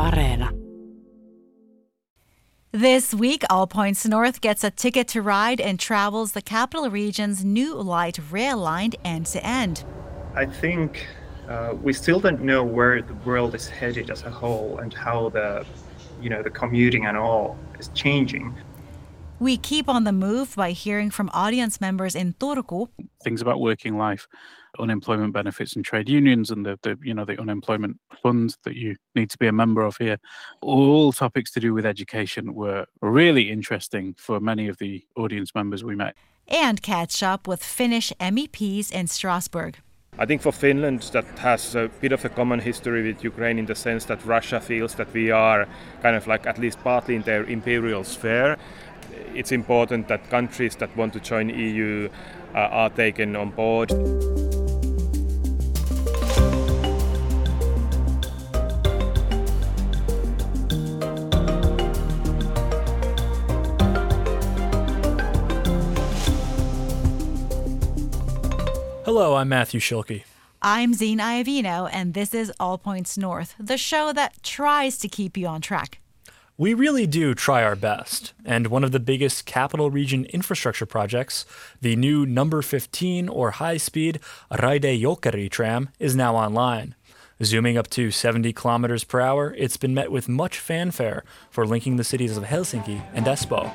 Areena. This week, All Points North gets a ticket to ride and travels the capital region's new light rail line end to end. I think uh, we still don't know where the world is headed as a whole and how the, you know, the commuting and all is changing. We keep on the move by hearing from audience members in Turku. Things about working life, unemployment benefits and trade unions and the, the you know the unemployment fund that you need to be a member of here. All topics to do with education were really interesting for many of the audience members we met. And catch up with Finnish MEPs in Strasbourg. I think for Finland, that has a bit of a common history with Ukraine in the sense that Russia feels that we are kind of like at least partly in their imperial sphere. It's important that countries that want to join EU uh, are taken on board. Hello, I'm Matthew Schilke. I'm Zena Iovino, and this is All Points North, the show that tries to keep you on track. We really do try our best, and one of the biggest capital region infrastructure projects, the new number 15 or high speed Raide Jokeri tram, is now online. Zooming up to 70 kilometers per hour, it's been met with much fanfare for linking the cities of Helsinki and Espoo.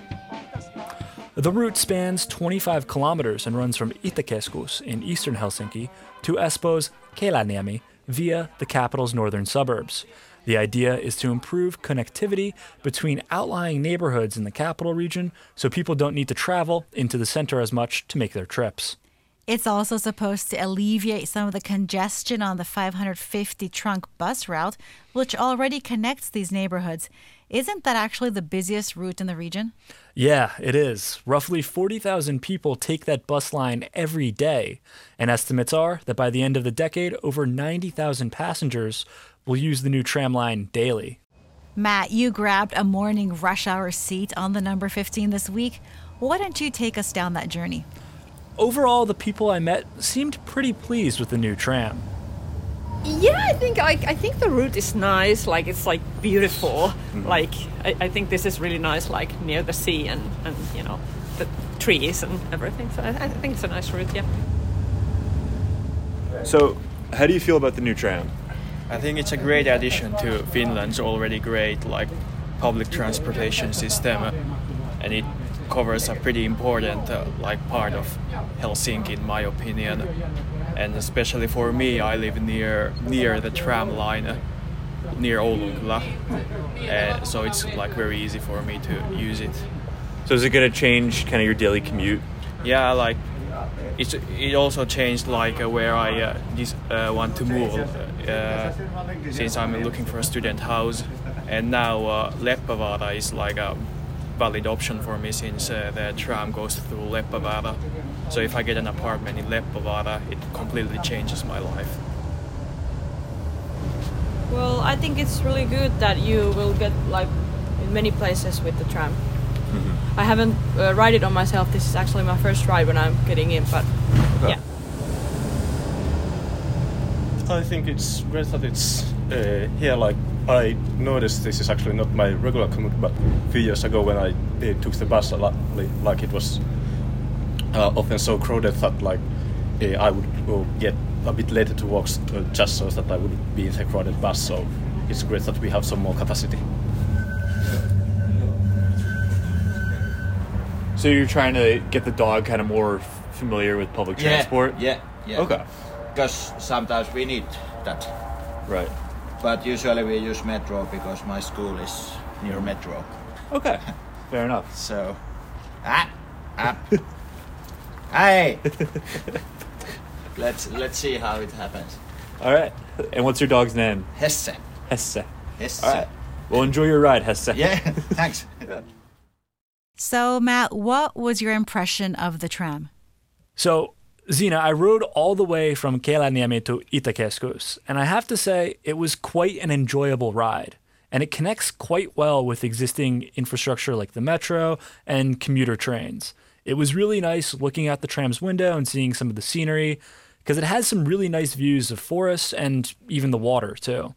The route spans 25 kilometers and runs from Itäkeskus in eastern Helsinki to Espoo's Keilaniemi via the capital's northern suburbs. The idea is to improve connectivity between outlying neighborhoods in the capital region so people don't need to travel into the center as much to make their trips. It's also supposed to alleviate some of the congestion on the 550 trunk bus route, which already connects these neighborhoods. Isn't that actually the busiest route in the region? Yeah, it is. Roughly 40,000 people take that bus line every day, and estimates are that by the end of the decade, over 90,000 passengers will use the new tram line daily. Matt, you grabbed a morning rush hour seat on the number 15 this week. Why don't you take us down that journey? Overall, the people I met seemed pretty pleased with the new tram. Yeah, I think I, I think the route is nice. Like it's like beautiful. Mm-hmm. Like I, I think this is really nice. Like near the sea and and you know the trees and everything. So I, I think it's a nice route. Yeah. So, how do you feel about the new tram? I think it's a great addition to Finland's already great like public transportation system, and it covers a pretty important uh, like part of Helsinki, in my opinion and especially for me, I live near near the tram line, near Oulunkylä, uh, so it's like very easy for me to use it. So is it going to change kind of your daily commute? Yeah, like it's it also changed like uh, where I uh, this, uh, want to move uh, since I'm looking for a student house, and now uh, Leppävaara is like a valid option for me since uh, the tram goes through Leppävaara. So if I get an apartment in Leppävaara, it completely changes my life. Well, I think it's really good that you will get like in many places with the tram. Mm-hmm. I haven't uh, ride it on myself. This is actually my first ride when I'm getting in, but okay. yeah. I think it's great that it's uh, here. Like I noticed, this is actually not my regular commute, but a few years ago when I uh, took the bus, a lot like it was uh, often so crowded that like uh, I would go get a bit later to work uh, just so that I would be in the crowded bus. So it's great that we have some more capacity. So you're trying to get the dog kind of more familiar with public yeah, transport? Yeah, yeah. Okay. Because sometimes we need that. Right. But usually we use metro because my school is near metro. Okay. Fair enough. So, ah, ah. Hey. let's let's see how it happens. All right. And what's your dog's name? Hesse. Hesse. Hesse. All right. Well, enjoy your ride, Hesse. Yeah. Thanks. So, Matt, what was your impression of the tram? So, Zena, I rode all the way from Keilaniemi to Itäkeskus, and I have to say it was quite an enjoyable ride. And it connects quite well with existing infrastructure like the metro and commuter trains. It was really nice looking out the tram's window and seeing some of the scenery because it has some really nice views of forests and even the water too.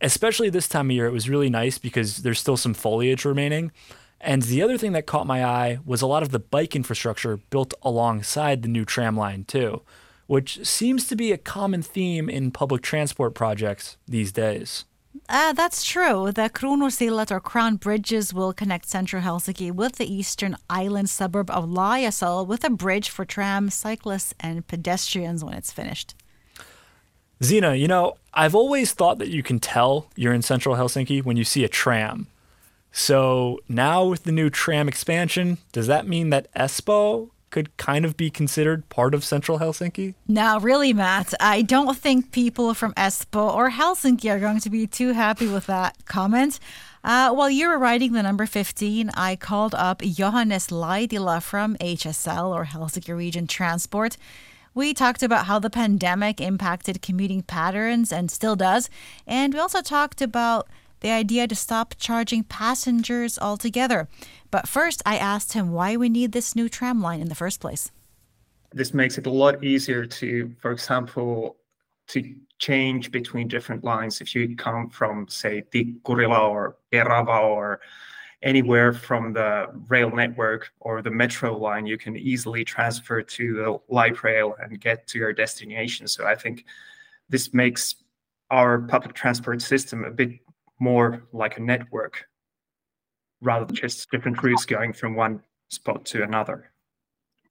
Especially this time of year, it was really nice because there's still some foliage remaining. And the other thing that caught my eye was a lot of the bike infrastructure built alongside the new tram line, too, which seems to be a common theme in public transport projects these days. Uh, that's true. The Kruunusillat or Crown Bridges will connect central Helsinki with the eastern island suburb of Laajasalo with a bridge for trams, cyclists, and pedestrians when it's finished. Zena, you know, I've always thought that you can tell you're in central Helsinki when you see a tram. So now with the new tram expansion, does that mean that Espoo could kind of be considered part of central Helsinki? Now, really, Matt, I don't think people from Espoo or Helsinki are going to be too happy with that comment. Uh, while you were writing the number 15, I called up Johannes Laitila from HSL or Helsinki Region Transport. We talked about how the pandemic impacted commuting patterns and still does. And we also talked about the idea to stop charging passengers altogether. But first, I asked him why we need this new tram line in the first place. This makes it a lot easier to, for example, to change between different lines. If you come from, say, Tikkurila or Kerava or anywhere from the rail network or the metro line, you can easily transfer to the light rail and get to your destination. So I think this makes our public transport system a bit more like a network rather than just different routes going from one spot to another.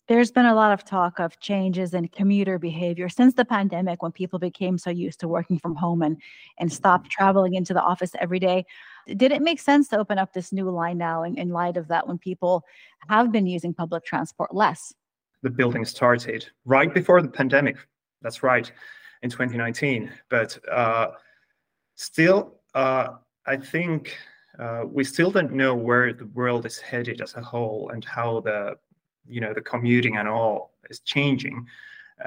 There's been a lot of talk of changes in commuter behavior since the pandemic when people became so used to working from home and, and stopped traveling into the office every day. Did it make sense to open up this new line now in, in light of that when people have been using public transport less? The building started right before the pandemic. That's right, in 2019. But uh, still, uh, I think uh, we still don't know where the world is headed as a whole and how the you know the commuting and all is changing.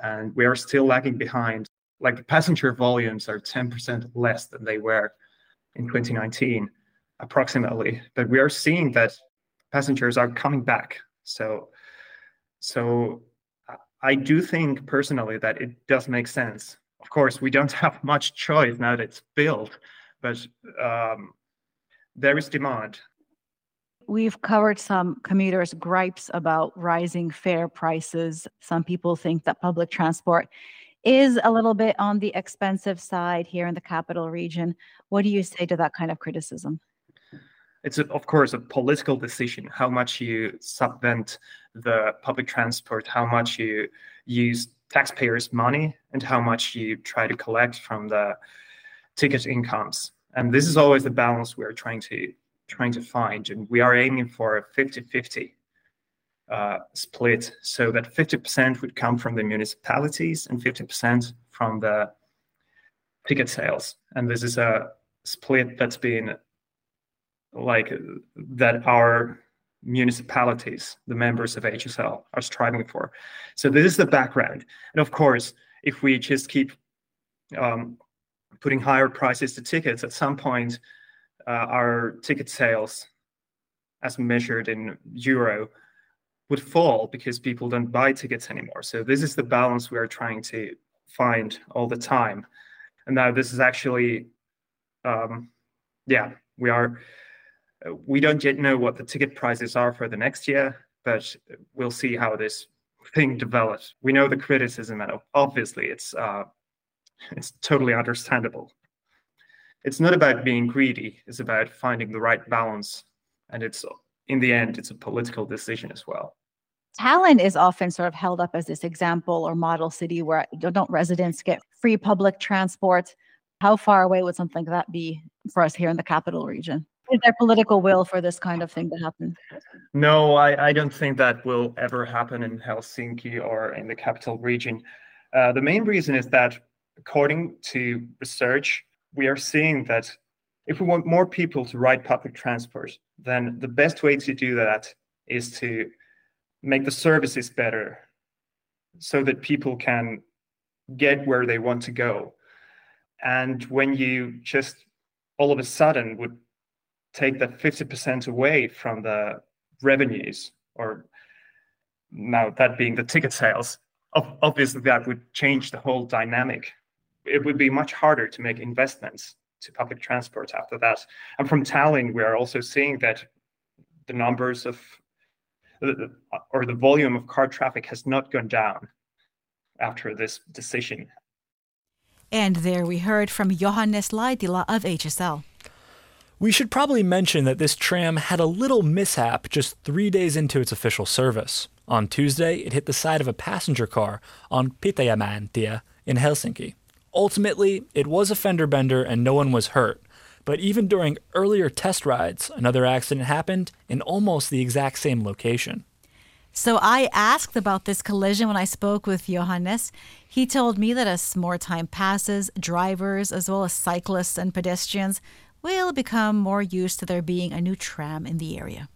And we are still lagging behind. Like passenger volumes are 10% less than they were in 2019 approximately. But we are seeing that passengers are coming back. So so i do think personally that it does make sense. Of course we don't have much choice now that it's built but um, there is demand. We've covered some commuters' gripes about rising fare prices. Some people think that public transport is a little bit on the expensive side here in the capital region. What do you say to that kind of criticism? It's, a, of course, a political decision how much you subvent the public transport, how much you use taxpayers' money, and how much you try to collect from the ticket incomes. And this is always the balance we're trying to trying to find. And we are aiming for a 50-50 uh, split so that 50% would come from the municipalities and 50% from the ticket sales. And this is a split that's been like that our municipalities, the members of HSL, are striving for. So this is the background. And of course, if we just keep um, putting higher prices to tickets, at some point, uh, our ticket sales, as measured in euro, would fall because people don't buy tickets anymore. So this is the balance we are trying to find all the time. And now this is actually, um, yeah, we are. We don't yet know what the ticket prices are for the next year, but we'll see how this thing develops. We know the criticism, and obviously it's uh, it's totally understandable. It's not about being greedy, it's about finding the right balance. And it's in the end, it's a political decision as well. Tallinn is often sort of held up as this example or model city where don't residents get free public transport. How far away would something like that be for us here in the capital region? Is there political will for this kind of thing to happen? No, I, I don't think that will ever happen in Helsinki or in the capital region. Uh, the main reason is that according to research, we are seeing that if we want more people to ride public transport, then the best way to do that is to make the services better so that people can get where they want to go. And when you just all of a sudden would take that 50% away from the revenues, or now that being the ticket sales, obviously that would change the whole dynamic it would be much harder to make investments to public transport after that. And from Tallinn, we are also seeing that the numbers of or the volume of car traffic has not gone down after this decision. And there we heard from Johannes Laitila of HSL. We should probably mention that this tram had a little mishap just three days into its official service. On Tuesday, it hit the side of a passenger car on Pitäjänmäentie in Helsinki. Ultimately, it was a fender bender and no one was hurt. But even during earlier test rides, another accident happened in almost the exact same location. So I asked about this collision when I spoke with Johannes. He told me that as more time passes, drivers, as well as cyclists and pedestrians, will become more used to there being a new tram in the area.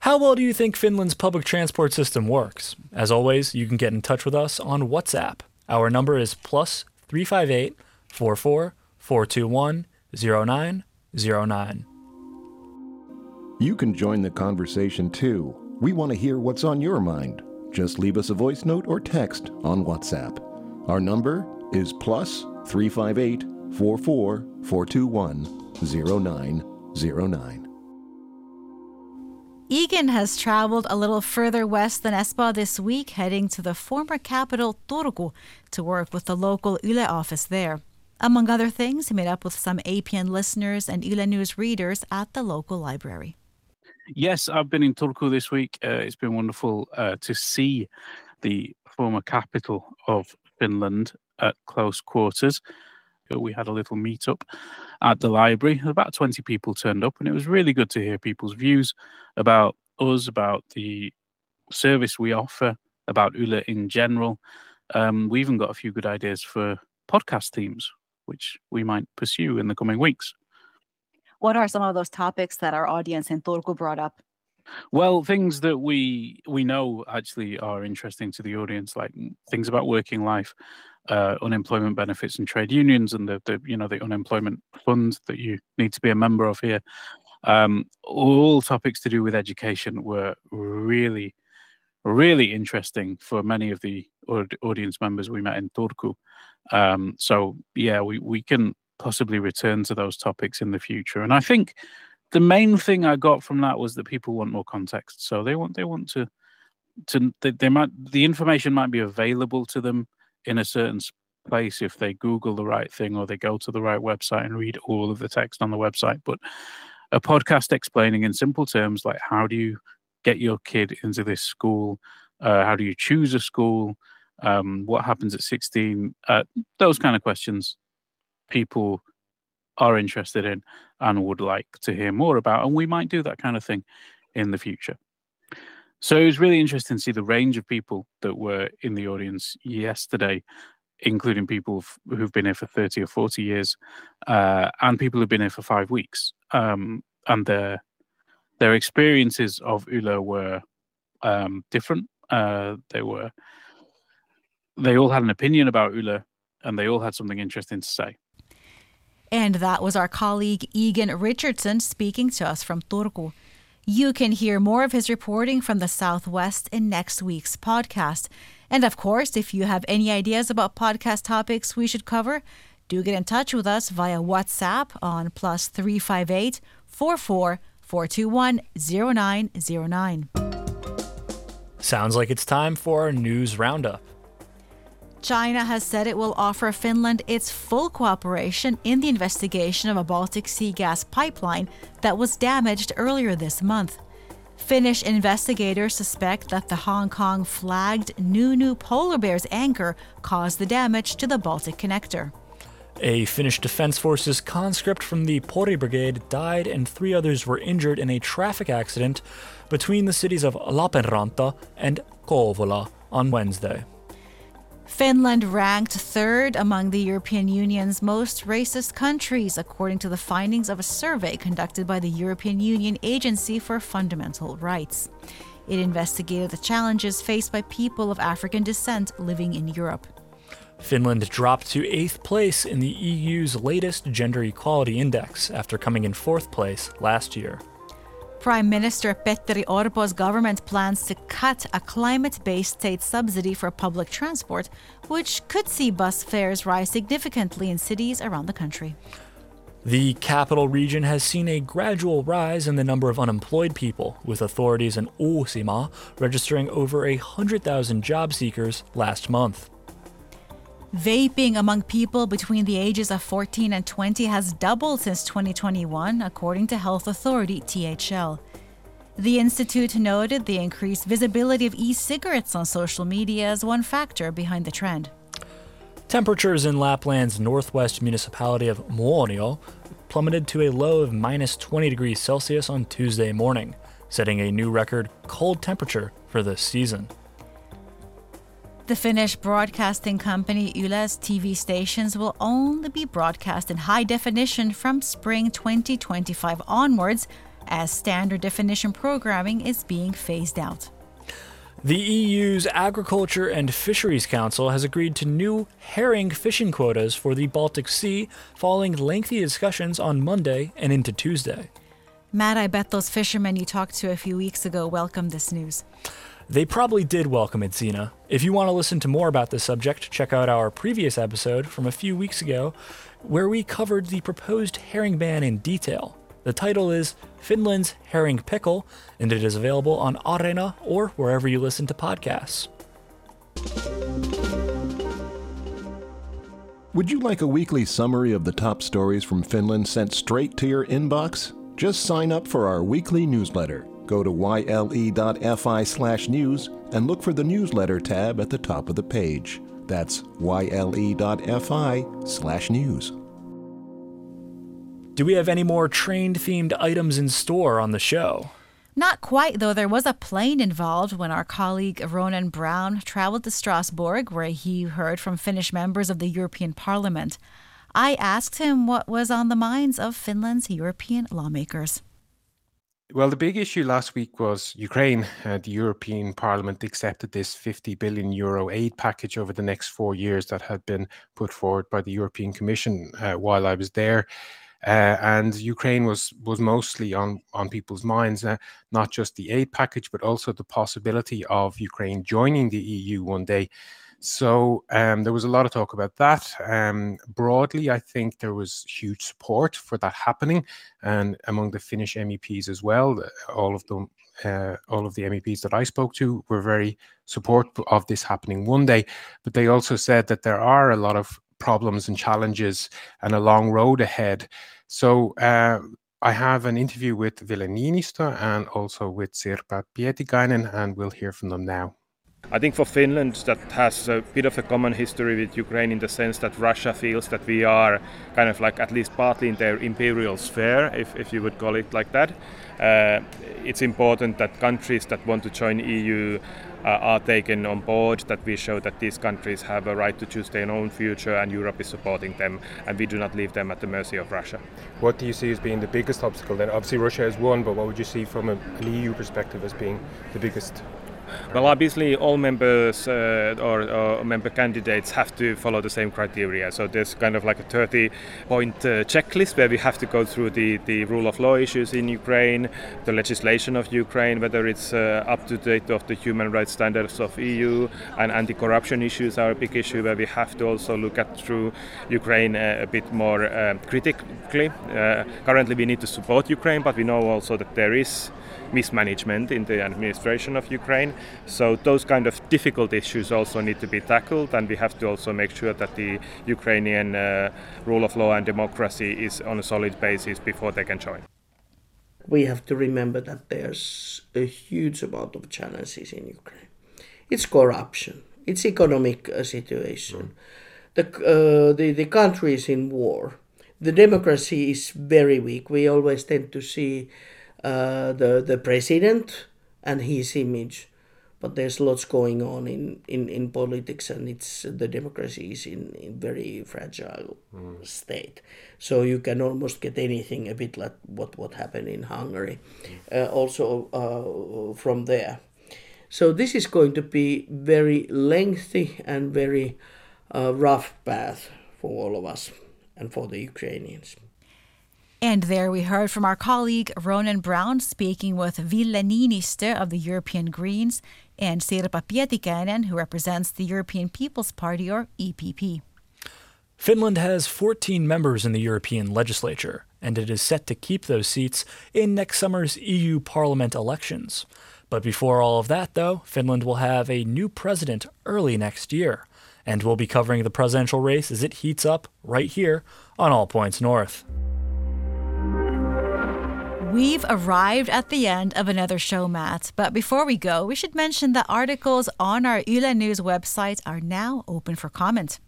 How well do you think Finland's public transport system works? As always, you can get in touch with us on WhatsApp. Our number is plus 358 44 421 0909. You can join the conversation too. We want to hear what's on your mind. Just leave us a voice note or text on WhatsApp. Our number is plus 358 44 421 0909. Egan has traveled a little further west than Espoo this week, heading to the former capital Turku to work with the local Yle office there. Among other things, he met up with some APN listeners and Yle News readers at the local library. Yes, I've been in Turku this week. Uh, it's been wonderful uh, to see the former capital of Finland at close quarters. Uh, we had a little meetup at the library. About 20 people turned up, and it was really good to hear people's views about us, about the service we offer, about Yle in general. Um, we even got a few good ideas for podcast themes, which we might pursue in the coming weeks. What are some of those topics that our audience in Turku brought up? Well, things that we we know actually are interesting to the audience, like things about working life, uh, unemployment benefits and trade unions, and the, the you know the unemployment fund that you need to be a member of here. Um, all topics to do with education were really, really interesting for many of the audience members we met in Turku. Um, so yeah, we we can possibly return to those topics in the future. And I think the main thing I got from that was that people want more context. So they want they want to to they, they might the information might be available to them in a certain place if they Google the right thing or they go to the right website and read all of the text on the website. But a podcast explaining in simple terms like how do you get your kid into this school, uh, how do you choose a school, um, what happens at 16, uh, those kind of questions people are interested in and would like to hear more about. And we might do that kind of thing in the future. So it was really interesting to see the range of people that were in the audience yesterday, including people who've been here for 30 or 40 years uh, and people who've been here for five weeks. Um, and their, their experiences of Yle were um, different. Uh, they were they all had an opinion about Yle, and they all had something interesting to say. And that was our colleague Egan Richardson speaking to us from Turku. You can hear more of his reporting from the Southwest in next week's podcast. And of course, if you have any ideas about podcast topics we should cover, do get in touch with us via WhatsApp on plus 358 44 421 0909. Sounds like it's time for our news roundup. China has said it will offer Finland its full cooperation in the investigation of a Baltic Sea gas pipeline that was damaged earlier this month. Finnish investigators suspect that the Hong Kong flagged NewNew Polar Bear's anchor caused the damage to the Balticconnector. A Finnish Defense Forces conscript from the Pori Brigade died and three others were injured in a traffic accident between the cities of Lappeenranta and Kouvola on Wednesday. Finland ranked third among the European Union's most racist countries, according to the findings of a survey conducted by the European Union Agency for Fundamental Rights. It investigated the challenges faced by people of African descent living in Europe. Finland dropped to eighth place in the EU's latest Gender Equality Index after coming in fourth place last year. Prime Minister Petteri Orpo's government plans to cut a climate based state subsidy for public transport, which could see bus fares rise significantly in cities around the country. The capital region has seen a gradual rise in the number of unemployed people, with authorities in Uusimaa registering over 100,000 job seekers last month. Vaping among people between the ages of 14 and 20 has doubled since 2021, according to health authority THL. The Institute noted the increased visibility of e cigarettes on social media as one factor behind the trend. Temperatures in Lapland's northwest municipality of Muonio plummeted to a low of minus 20 degrees Celsius on Tuesday morning, setting a new record cold temperature for this season. The Finnish broadcasting company Yle's TV stations will only be broadcast in high definition from spring 2025 onwards, as standard definition programming is being phased out. The EU's Agriculture and Fisheries Council has agreed to new herring fishing quotas for the Baltic Sea following lengthy discussions on Monday and into Tuesday. Matt, I bet those fishermen you talked to a few weeks ago welcomed this news. They probably did welcome it, Zena. If you want to listen to more about this subject, check out our previous episode from a few weeks ago, where we covered the proposed herring ban in detail. The title is Finland's Herring Pickle, and it is available on Areena or wherever you listen to podcasts. Would you like a weekly summary of the top stories from Finland sent straight to your inbox? Just sign up for our weekly newsletter. Go to yle.fi slash news and look for the newsletter tab at the top of the page. That's yle.fi slash news. Do we have any more train themed items in store on the show? Not quite, though. There was a plane involved when our colleague Ronan Browne traveled to Strasbourg, where he heard from Finnish members of the European Parliament. I asked him what was on the minds of Finland's European lawmakers. Well, the big issue last week was Ukraine. Uh, the European Parliament accepted this 50 billion euro aid package over the next four years that had been put forward by the European Commission uh, while I was there. Uh, and Ukraine was was mostly on on people's minds, uh, not just the aid package, but also the possibility of Ukraine joining the EU one day. So um, there was a lot of talk about that. Um, broadly, I think there was huge support for that happening, and among the Finnish MEPs as well. All of them, uh, all of the MEPs that I spoke to, were very supportive of this happening one day. But they also said that there are a lot of problems and challenges and a long road ahead. So uh, I have an interview with Ville Niinistö and also with Sirpa Pietikäinen, and we'll hear from them now. I think for Finland, that has a bit of a common history with Ukraine in the sense that Russia feels that we are kind of like at least partly in their imperial sphere, if, if you would call it like that. Uh, it's important that countries that want to join EU uh, are taken on board, that we show that these countries have a right to choose their own future and Europe is supporting them and we do not leave them at the mercy of Russia. What do you see as being the biggest obstacle then? Obviously, Russia has won, but what would you see from an EU perspective as being the biggest well, obviously, all members uh, or, or, member candidates have to follow the same criteria. So there's kind of like a 30 point uh, checklist where we have to go through the, the rule of law issues in Ukraine, the legislation of Ukraine, whether it's uh, up to date of the human rights standards of EU, and anti-corruption issues are a big issue where we have to also look at through Ukraine uh, a bit more um, critically. Uh, currently, we need to support Ukraine, but we know also that there is mismanagement in the administration of Ukraine. So those kind of difficult issues also need to be tackled, and we have to also make sure that the Ukrainian uh, rule of law and democracy is on a solid basis before they can join. We have to remember that there's a huge amount of challenges in Ukraine. It's corruption. It's economic uh, situation. Mm. The, uh, the the country is in war. The democracy is very weak. We always tend to see uh, the the president and his image but there's lots going on in, in, in politics and it's the democracy is in, in very fragile mm. state. So you can almost get anything a bit like what what happened in hungary uh, also uh, from there. So this is going to be very lengthy and very uh, rough path for all of us and for the ukrainians and there we heard from our colleague Ronan Browne speaking with Ville Niinistö of the European Greens and Sirpa Pietikäinen, who represents the European People's Party or EPP. Finland has 14 members in the European legislature, and it is set to keep those seats in next summer's EU Parliament elections. But before all of that, though, Finland will have a new president early next year, and we'll be covering the presidential race as it heats up right here on All Points North. We've arrived at the end of another show, Matt. But before we go, we should mention that articles on our Yle News website are now open for comment.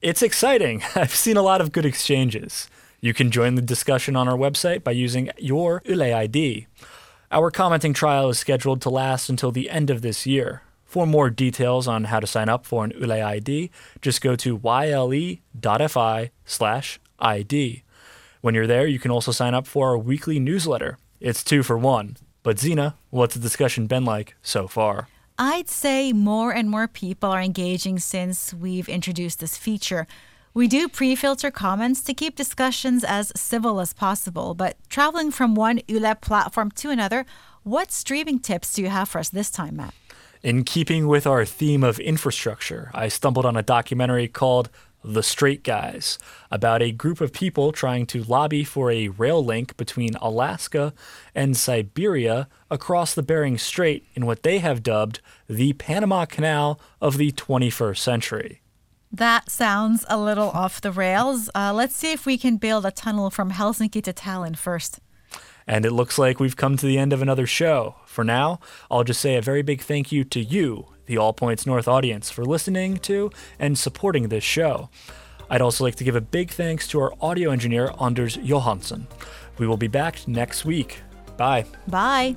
It's exciting. I've seen a lot of good exchanges. You can join the discussion on our website by using your Yle ID. Our commenting trial is scheduled to last until the end of this year. For more details on how to sign up for an Yle ID, just go to yle.fi slash ID. When you're there, you can also sign up for our weekly newsletter. It's two for one. But Zena, what's the discussion been like so far? I'd say more and more people are engaging since we've introduced this feature. We do pre filter comments to keep discussions as civil as possible, but traveling from one Yle platform to another, what streaming tips do you have for us this time, Matt? In keeping with our theme of infrastructure, I stumbled on a documentary called the Straight Guys, about a group of people trying to lobby for a rail link between Alaska and Siberia across the Bering Strait in what they have dubbed the Panama Canal of the 21st century. That sounds a little off the rails. Uh, let's see if we can build a tunnel from Helsinki to Tallinn first. And it looks like we've come to the end of another show. For now, I'll just say a very big thank you to you, the All Points North audience, for listening to and supporting this show. I'd also like to give a big thanks to our audio engineer, Anders Johansson. We will be back next week. Bye. Bye.